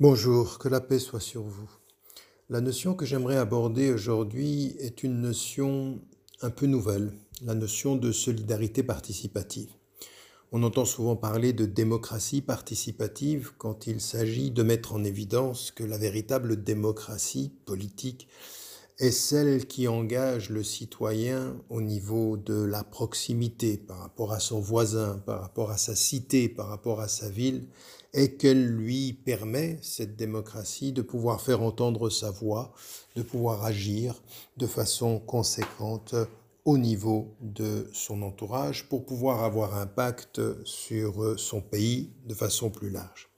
Bonjour, que la paix soit sur vous. La notion que j'aimerais aborder aujourd'hui est une notion un peu nouvelle, la notion de solidarité participative. On entend souvent parler de démocratie participative quand il s'agit de mettre en évidence que la véritable démocratie politique est celle qui engage le citoyen au niveau de la proximité par rapport à son voisin, par rapport à sa cité, par rapport à sa ville, et qu'elle lui permet, cette démocratie, de pouvoir faire entendre sa voix, de pouvoir agir de façon conséquente au niveau de son entourage pour pouvoir avoir un impact sur son pays de façon plus large.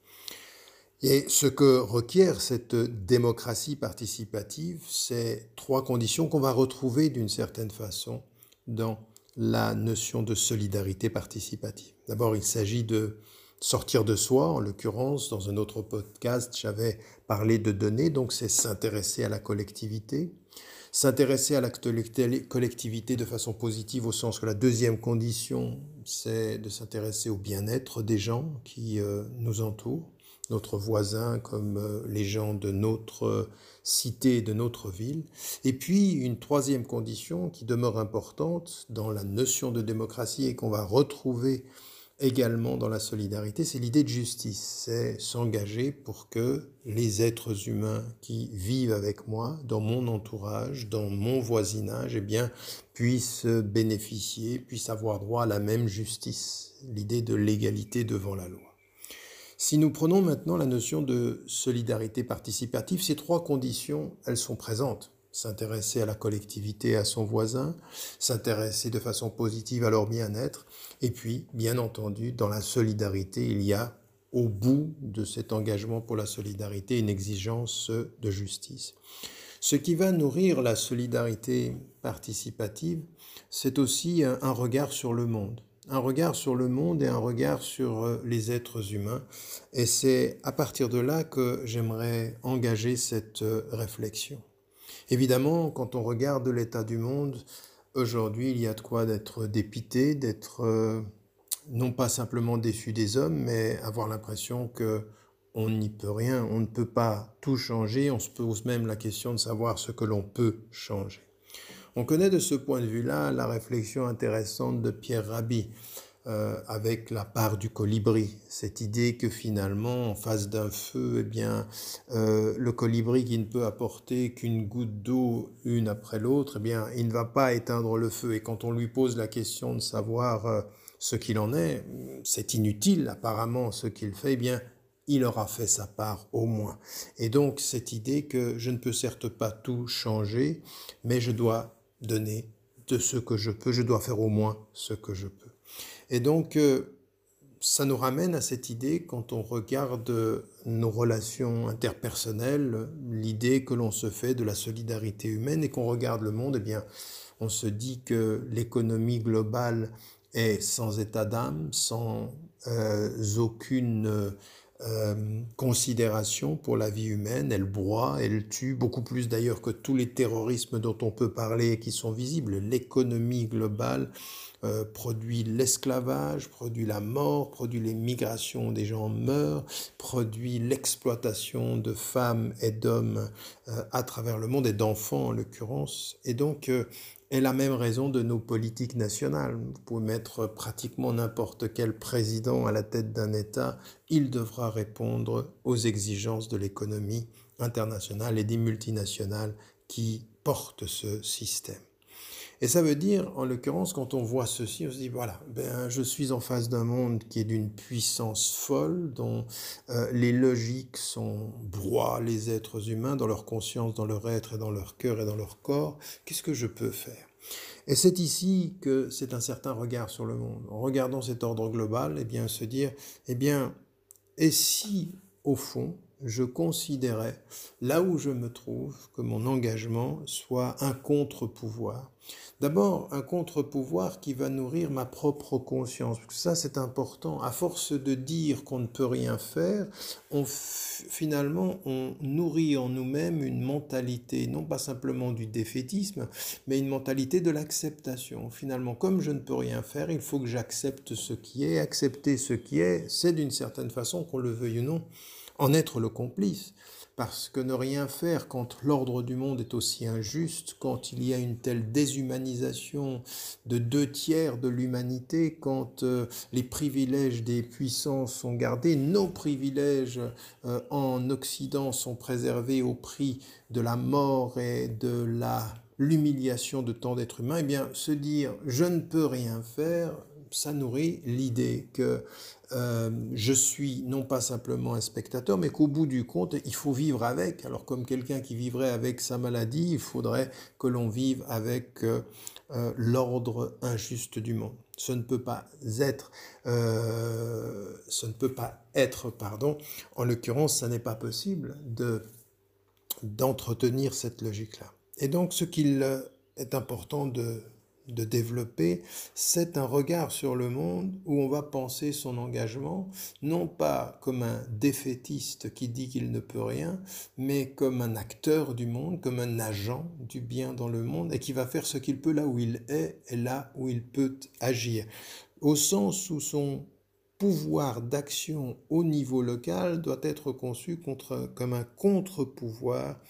Et ce que requiert cette démocratie participative, c'est trois conditions qu'on va retrouver d'une certaine façon dans la notion de solidarité participative. D'abord, il s'agit de sortir de soi, en l'occurrence, dans un autre podcast, j'avais parlé de données, donc c'est s'intéresser à la collectivité. S'intéresser à la collectivité de façon positive au sens que la deuxième condition, c'est de s'intéresser au bien-être des gens qui euh, nous entourent notre voisin, comme euh, les gens de notre cité, de notre ville. Et puis, une troisième condition qui demeure importante dans la notion de démocratie et qu'on va retrouver également dans la solidarité, c'est l'idée de justice. C'est s'engager pour que les êtres humains qui vivent avec moi, dans mon entourage, dans mon voisinage, eh bien, puissent bénéficier, puissent avoir droit à la même justice. L'idée de l'égalité devant la loi. Si nous prenons maintenant la notion de solidarité participative, ces trois conditions, elles sont présentes. S'intéresser à la collectivité, à son voisin, s'intéresser de façon positive à leur bien-être, et puis, bien entendu, dans la solidarité, il y a au bout de cet engagement pour la solidarité une exigence de justice. Ce qui va nourrir la solidarité participative, c'est aussi un regard sur le monde un regard sur le monde et un regard sur euh, les êtres humains. Et c'est à partir de là que j'aimerais engager cette euh, réflexion. Évidemment, quand on regarde l'état du monde, aujourd'hui, il y a de quoi d'être dépité, d'être euh, non pas simplement déçu des hommes, mais avoir l'impression que on n'y peut rien, on ne peut pas tout changer, on se pose même la question de savoir ce que l'on peut changer. On connaît de ce point de vue-là la réflexion intéressante de Pierre Rabhi euh, avec la part du colibri, cette idée que finalement, en face d'un feu, eh bien, euh, le colibri qui ne peut apporter qu'une goutte d'eau une après l'autre, eh bien, il ne va pas éteindre le feu. Et quand on lui pose la question de savoir euh, ce qu'il en est, c'est inutile apparemment ce qu'il fait, eh bien, il aura fait sa part au moins. Et donc cette idée que je ne peux certes pas tout changer, mais je dois donner de ce que je peux, je dois faire au moins ce que je peux. Et donc, euh, ça nous ramène à cette idée, quand on regarde nos relations interpersonnelles, l'idée que l'on se fait de la solidarité humaine et qu'on regarde le monde, eh bien, on se dit que l'économie globale est sans état d'âme, sans euh, aucune euh, considération pour la vie humaine, elle broie, elle tue, beaucoup plus d'ailleurs que tous les terrorismes dont on peut parler et qui sont visibles. L'économie globale euh, produit l'esclavage, produit la mort, produit les migrations, des gens meurent, produit l'exploitation de femmes et d'hommes euh, à travers le monde et d'enfants en l'occurrence. Et donc est la même raison de nos politiques nationales. Vous pouvez mettre pratiquement n'importe quel président à la tête d'un État, il devra répondre aux exigences de l'économie internationale et des multinationales qui portent ce système. Et ça veut dire, en l'occurrence, quand on voit ceci, on se dit, voilà, ben, je suis en face d'un monde qui est d'une puissance folle, dont euh, les logiques sont broient les êtres humains dans leur conscience, dans leur être et dans leur cœur et dans leur corps. Qu'est-ce que je peux faire? Et c'est ici que c'est un certain regard sur le monde. En regardant cet ordre global, eh bien, se dire, eh bien, et si, au fond, je considérais, là où je me trouve, que mon engagement soit un contre-pouvoir. D'abord, un contre-pouvoir qui va nourrir ma propre conscience. Ça, c'est important. À force de dire qu'on ne peut rien faire, finalement, on nourrit en nous-mêmes une mentalité, non pas simplement du défaitisme, mais une mentalité de l'acceptation. Finalement, comme je ne peux rien faire, il faut que j'accepte ce qui est. Accepter ce qui est, c'est d'une certaine façon, qu'on le veuille ou non, en être le complice. Parce que ne rien faire quand l'ordre du monde est aussi injuste, quand il y a une telle déshumanisation de deux tiers de l'humanité, quand euh, les privilèges des puissants sont gardés, nos privilèges euh, en Occident sont préservés au prix de la mort et de la l'humiliation de tant d'êtres humains, eh bien se dire je ne peux rien faire, ça nourrit l'idée que euh, je suis non pas simplement un spectateur, mais qu'au bout du compte, il faut vivre avec. Alors comme quelqu'un qui vivrait avec sa maladie, il faudrait que l'on vive avec euh, euh, l'ordre injuste du monde. Ce ne peut pas être, ce ne peut pas être, pardon. En l'occurrence, ça n'est pas possible de d'entretenir cette logique-là. Et donc, ce qu'il est important de de développer, c'est un regard sur le monde où on va penser son engagement, non pas comme un défaitiste qui dit qu'il ne peut rien, mais comme un acteur du monde, comme un agent du bien dans le monde, et qui va faire ce qu'il peut là où il est et là où il peut agir, au sens où son pouvoir d'action au niveau local doit être conçu comme un contre-pouvoir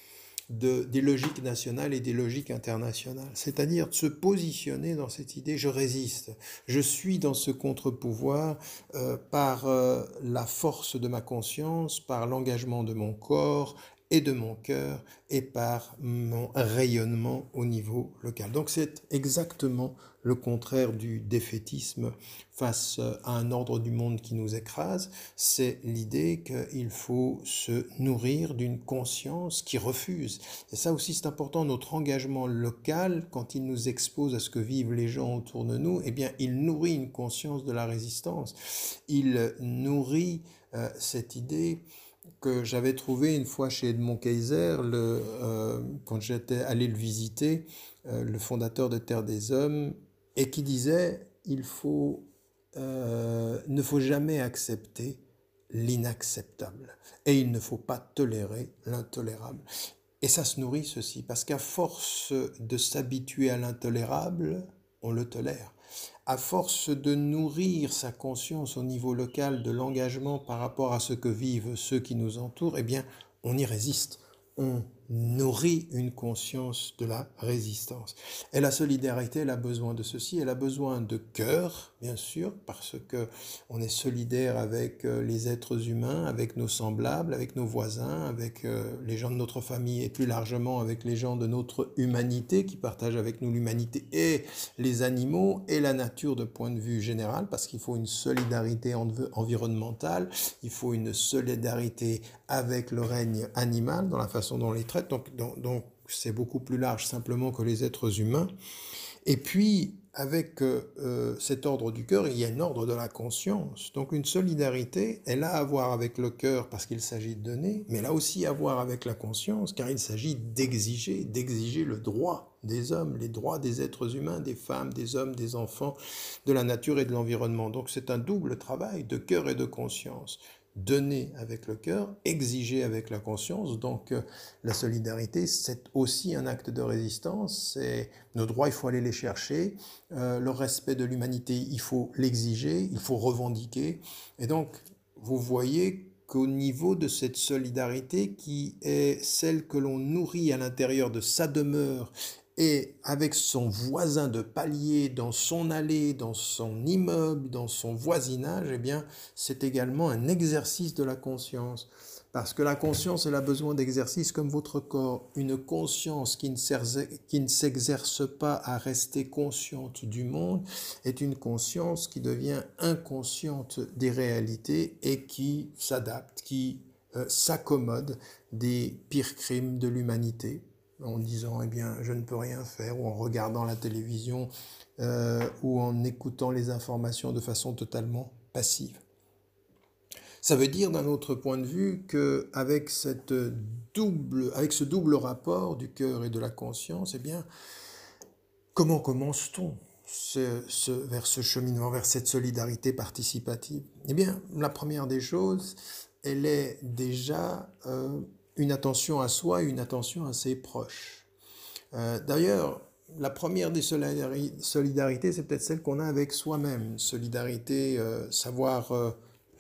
des logiques nationales et des logiques internationales. C'est-à-dire de se positionner dans cette idée, je résiste, je suis dans ce contre-pouvoir euh, par euh, la force de ma conscience, par l'engagement de mon corps et de mon cœur et par mon rayonnement au niveau local. Donc c'est exactement le contraire du défaitisme face à un ordre du monde qui nous écrase, c'est l'idée qu'il faut se nourrir d'une conscience qui refuse. Et ça aussi c'est important, notre engagement local, quand il nous expose à ce que vivent les gens autour de nous, eh bien il nourrit une conscience de la résistance. Il nourrit euh, cette idée que j'avais trouvé une fois chez Edmond Kaiser, le, euh, quand j'étais allé le visiter, euh, le fondateur de Terre des Hommes, et qui disait il faut, euh, ne faut jamais accepter l'inacceptable et il ne faut pas tolérer l'intolérable. Et ça se nourrit ceci, parce qu'à force de s'habituer à l'intolérable, on le tolère à force de nourrir sa conscience au niveau local de l'engagement par rapport à ce que vivent ceux qui nous entourent, eh bien, on y résiste. Nourrit une conscience de la résistance. Et la solidarité, elle a besoin de ceci, elle a besoin de cœur, bien sûr, parce que on est solidaire avec euh, les êtres humains, avec nos semblables, avec nos voisins, avec euh, les gens de notre famille et plus largement avec les gens de notre humanité qui partagent avec nous l'humanité et les animaux et la nature de point de vue général, parce qu'il faut une solidarité environnementale, il faut une solidarité avec le règne animal dans la façon dont les donc c'est beaucoup plus large simplement que les êtres humains. Et puis, avec euh, euh, cet ordre du cœur, il y a un ordre de la conscience. Donc une solidarité, elle a à voir avec le cœur parce qu'il s'agit de donner, mais elle a aussi à voir avec la conscience car il s'agit d'exiger, d'exiger le droit des hommes, les droits des êtres humains, des femmes, des hommes, des enfants, de la nature et de l'environnement. Donc c'est un double travail de cœur et de conscience donner avec le cœur, exiger avec la conscience. Donc euh, la solidarité, c'est aussi un acte de résistance. C'est nos droits, il faut aller les chercher. Euh, le respect de l'humanité, il faut l'exiger, il faut revendiquer. Et donc, vous voyez qu'au niveau de cette solidarité qui est celle que l'on nourrit à l'intérieur de sa demeure et avec son voisin de palier dans son allée, dans son immeuble, dans son voisinage, eh bien, c'est également un exercice de la conscience. Parce que la conscience, elle a besoin d'exercice comme votre corps. Une conscience qui ne s'exerce pas à rester consciente du monde est une conscience qui devient inconsciente des réalités et qui s'adapte, qui euh, s'accommode des pires crimes de l'humanité en disant eh bien je ne peux rien faire ou en regardant la télévision euh, ou en écoutant les informations de façon totalement passive. Ça veut dire d'un autre point de vue que avec cette double ce double rapport du cœur et de la conscience eh bien comment commence-t-on ce, vers ce cheminement vers cette solidarité participative? Eh bien la première des choses elle est déjà euh, une attention à soi et une attention à ses proches. Euh, d'ailleurs, la première des solidarités, c'est peut-être celle qu'on a avec soi-même. Solidarité, euh, savoir euh,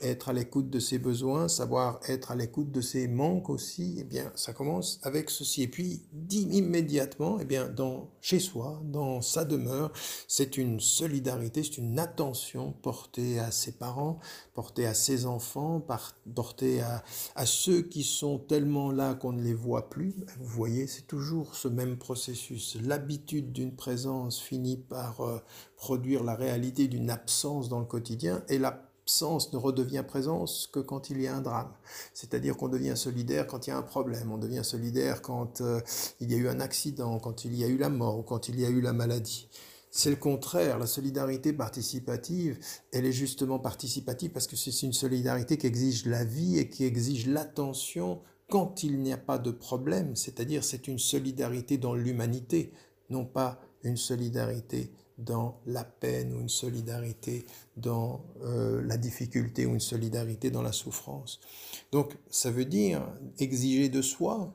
être à l'écoute de ses besoins, savoir être à l'écoute de ses manques aussi, eh bien, ça commence avec ceci. Et puis, dit immédiatement, eh bien, dans, chez soi, dans sa demeure, c'est une solidarité, c'est une attention portée à ses parents, portée à ses enfants, portée à, à ceux qui sont tellement là qu'on ne les voit plus. Vous voyez, c'est toujours ce même processus. L'habitude d'une présence finit par euh, produire la réalité d'une absence dans le quotidien et la absence ne redevient présence que quand il y a un drame. C'est-à-dire qu'on devient solidaire quand il y a un problème, on devient solidaire quand euh, il y a eu un accident, quand il y a eu la mort ou quand il y a eu la maladie. C'est le contraire, la solidarité participative, elle est justement participative parce que c'est une solidarité qui exige la vie et qui exige l'attention quand il n'y a pas de problème, c'est-à-dire c'est une solidarité dans l'humanité, non pas une solidarité dans la peine ou une solidarité dans euh, la difficulté ou une solidarité dans la souffrance. Donc ça veut dire exiger de soi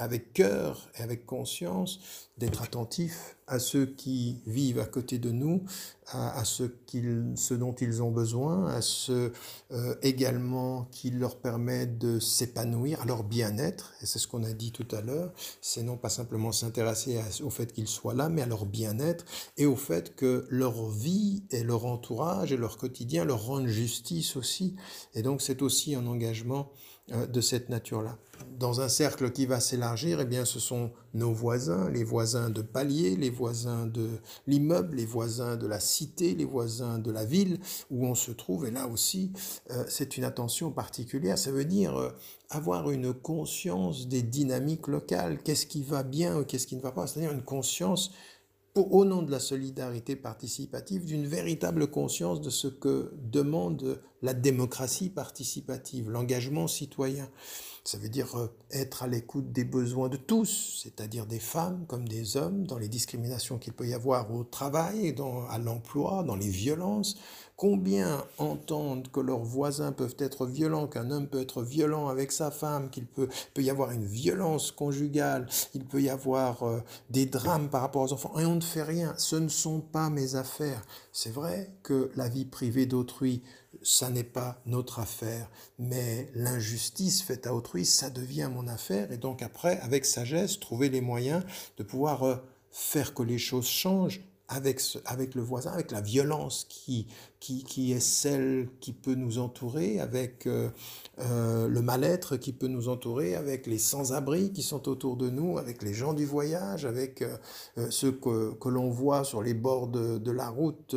avec cœur et avec conscience, d'être attentif à ceux qui vivent à côté de nous, à, ce, ce, dont ils ont besoin, à ceux euh, également qui leur permettent de s'épanouir, à leur bien-être, et c'est ce qu'on a dit tout à l'heure, c'est non pas simplement s'intéresser au fait qu'ils soient là, mais à leur bien-être et au fait que leur vie et leur entourage et leur quotidien leur rendent justice aussi. Et donc c'est aussi un engagement de cette nature-là. Dans un cercle qui va s'élargir, eh bien, ce sont nos voisins, les voisins de palier, les voisins de l'immeuble, les voisins de la cité, les voisins de la ville où on se trouve. Et là aussi, euh, c'est une attention particulière. Ça veut dire euh, avoir une conscience des dynamiques locales. Qu'est-ce qui va bien, qu'est-ce qui ne va pas? C'est-à-dire une conscience au nom de la solidarité participative, d'une véritable conscience de ce que demande la démocratie participative, l'engagement citoyen. Ça veut dire euh, être à l'écoute des besoins de tous, c'est-à-dire des femmes comme des hommes, dans les discriminations qu'il peut y avoir au travail, à l'emploi, dans les violences. Combien entendent que leurs voisins peuvent être violents, qu'un homme peut être violent avec sa femme, qu'il peut, peut y avoir une violence conjugale, il peut y avoir euh, des drames par rapport aux enfants, et on ne fait rien. Ce ne sont pas mes affaires. C'est vrai que la vie privée d'autrui, ça n'est pas notre affaire, mais l'injustice faite à autrui, ça devient mon affaire. Et donc après, avec sagesse, trouver les moyens de pouvoir euh, faire que les choses changent avec, le voisin, avec la violence qui, est celle qui peut nous entourer, avec euh, euh, le mal-être qui peut nous entourer, avec les sans-abri qui sont autour de nous, avec les gens du voyage, avec euh, ceux que, l'on voit sur les bords de la route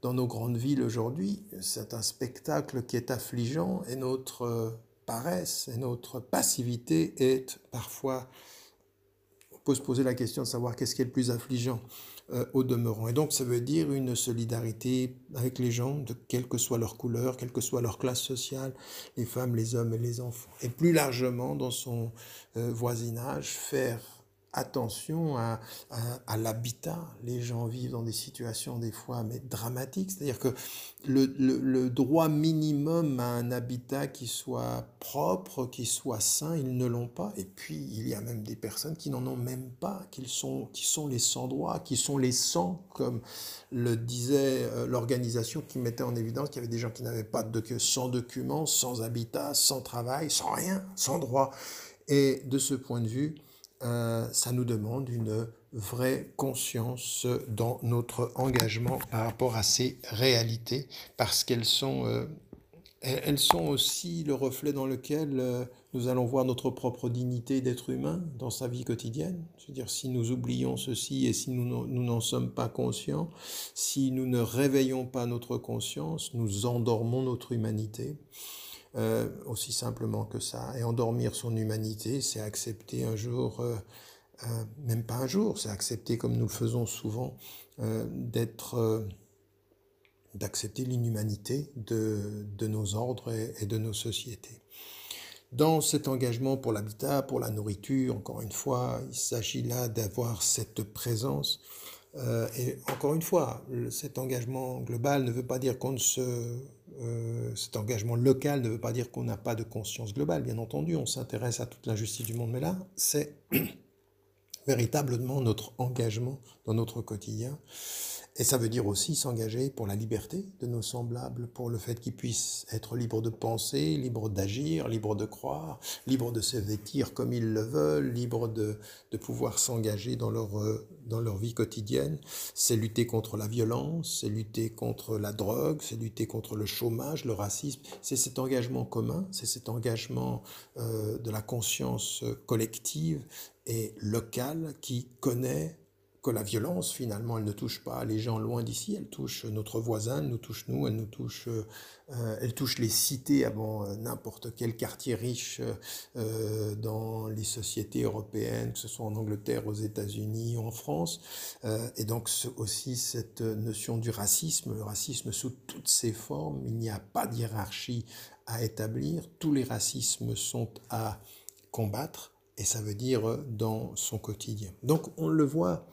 dans nos grandes villes aujourd'hui. C'est un spectacle qui est affligeant et notre paresse et notre passivité est parfois... Peut se poser la question de savoir qu'est-ce qui est le plus affligeant euh, au demeurant. Et donc ça veut dire une solidarité avec les gens, de quelle que soit leur couleur, quelle que soit leur classe sociale, les femmes, les hommes et les enfants. Et plus largement dans son euh, voisinage, faire attention à, l'habitat. Les gens vivent dans des situations des fois mais dramatiques. C'est-à-dire que le, droit minimum à un habitat qui soit propre, qui soit sain, ils ne l'ont pas. Et puis il y a même des personnes qui n'en ont même pas, qui sont, qui sont les sans-droits, qui sont les sans, comme le disait euh, l'organisation qui mettait en évidence qu'il y avait des gens qui n'avaient pas de sans documents, sans habitat, sans travail, sans rien, sans droit. Et de ce point de vue, euh, ça nous demande une vraie conscience dans notre engagement par rapport à ces réalités, parce qu'elles sont, euh, elles sont aussi le reflet dans lequel euh, nous allons voir notre propre dignité d'être humain dans sa vie quotidienne. Je veux dire, si nous oublions ceci et si nous n'en sommes pas conscients, si nous ne réveillons pas notre conscience, nous endormons notre humanité. Euh, aussi simplement que ça. Et endormir son humanité, c'est accepter un jour, euh, euh, même pas un jour, c'est accepter comme nous le faisons souvent, d'être, d'accepter l'inhumanité de, de, nos ordres et, et de nos sociétés. Dans cet engagement pour l'habitat, pour la nourriture, encore une fois, il s'agit là d'avoir cette présence. et encore une fois, cet engagement global ne veut pas dire qu'on ne se euh, cet engagement local ne veut pas dire qu'on n'a pas de conscience globale, bien entendu, on s'intéresse à toute l'injustice du monde, mais là, c'est véritablement notre engagement dans notre quotidien. Et ça veut dire aussi s'engager pour la liberté de nos semblables, pour le fait qu'ils puissent être libres de penser, libres d'agir, libres de croire, libres de se vêtir comme ils le veulent, libres de, pouvoir s'engager dans leur, euh, dans leur vie quotidienne. C'est lutter contre la violence, c'est lutter contre la drogue, c'est lutter contre le chômage, le racisme. C'est cet engagement commun, c'est cet engagement euh, de la conscience collective et locale qui connaît que la violence, finalement, elle ne touche pas les gens loin d'ici, elle touche notre voisin, elle nous touche nous, elle nous touche, euh, elle touche les cités avant euh, n'importe quel quartier riche euh, dans les sociétés européennes, que ce soit en Angleterre, aux États-Unis, en France. et donc aussi cette notion du racisme, le racisme sous toutes ses formes, il n'y a pas de hiérarchie à établir, tous les racismes sont à combattre et ça veut dire dans son quotidien. Donc on le voit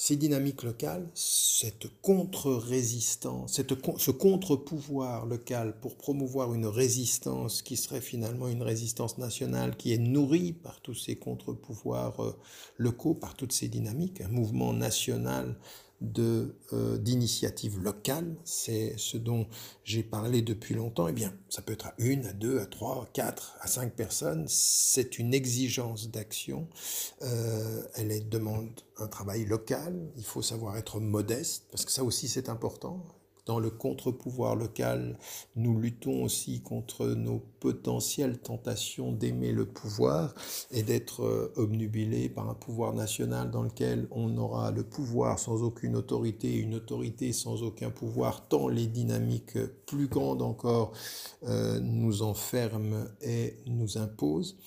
ces dynamiques locales, cette contre-résistance, ce contre-pouvoir local pour promouvoir une résistance qui serait finalement une résistance nationale qui est nourrie par tous ces contre-pouvoirs euh, locaux, par toutes ces dynamiques, un mouvement national euh, d'initiatives locales, c'est ce dont j'ai parlé depuis longtemps, eh bien, ça peut être à une, à deux, à trois, à quatre, à cinq personnes, c'est une exigence d'action, euh, elle demande un travail local, il faut savoir être modeste, parce que ça aussi c'est important, dans le contre-pouvoir local, nous luttons aussi contre nos potentielles tentations d'aimer le pouvoir et d'être euh, obnubilés par un pouvoir national dans lequel on aura le pouvoir sans aucune autorité une autorité sans aucun pouvoir, tant les dynamiques plus grandes encore euh, nous enferment et nous imposent.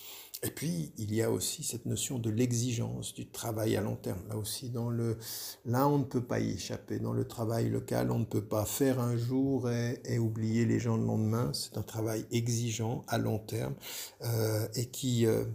Et puis, il y a aussi cette notion de l'exigence du travail à long terme. Là aussi, dans le, là, on ne peut pas y échapper. Dans le travail local, on ne peut pas faire un jour et, oublier les gens le lendemain. C'est un travail exigeant à long terme euh, et qui euh,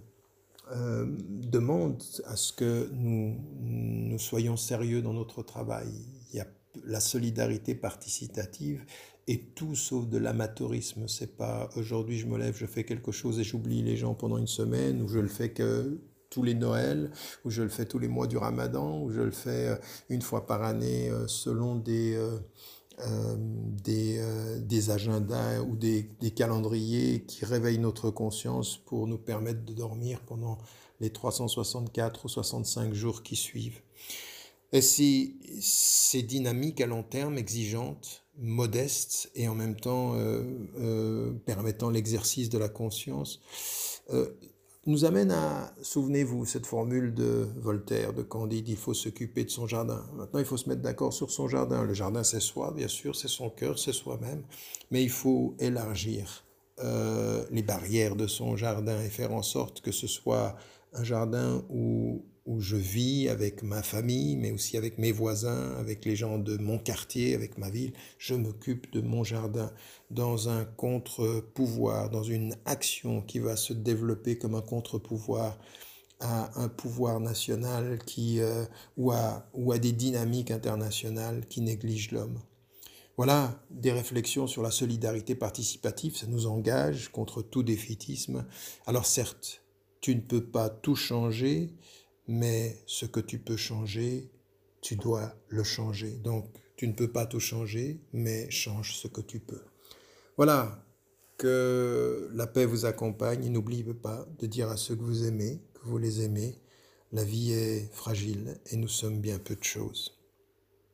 euh, demande à ce que nous, nous soyons sérieux dans notre travail. Il y a la solidarité participative et tout sauf de l'amateurisme. C'est pas aujourd'hui je me lève, je fais quelque chose et j'oublie les gens pendant une semaine, ou je le fais que tous les Noëls, ou je le fais tous les mois du Ramadan, ou je le fais euh, une fois par année euh, selon des euh, des, des, agendas ou des, des, calendriers qui réveillent notre conscience pour nous permettre de dormir pendant les 364 ou 65 jours qui suivent. Et si ces dynamiques à long terme exigeantes, modestes et en même temps euh, euh, permettant l'exercice de la conscience, euh, nous amène à, souvenez-vous, cette formule de Voltaire, de Candide, il faut s'occuper de son jardin. Maintenant, il faut se mettre d'accord sur son jardin. Le jardin, c'est soi, bien sûr, c'est son cœur, c'est soi-même, mais il faut élargir les barrières de son jardin et faire en sorte que ce soit un jardin où où je vis avec ma famille, mais aussi avec mes voisins, avec les gens de mon quartier, avec ma ville. Je m'occupe de mon jardin dans un contre-pouvoir, dans une action qui va se développer comme un contre-pouvoir à un pouvoir national qui, euh, ou, à, ou à des dynamiques internationales qui négligent l'homme. Voilà des réflexions sur la solidarité participative, ça nous engage contre tout défaitisme. Alors certes, tu ne peux pas tout changer, mais ce que tu peux changer, tu dois le changer. Donc, tu ne peux pas tout changer, mais change ce que tu peux. Voilà, que la paix vous accompagne. N'oubliez pas de dire à ceux que vous aimez, que vous les aimez. La vie est fragile et nous sommes bien peu de choses.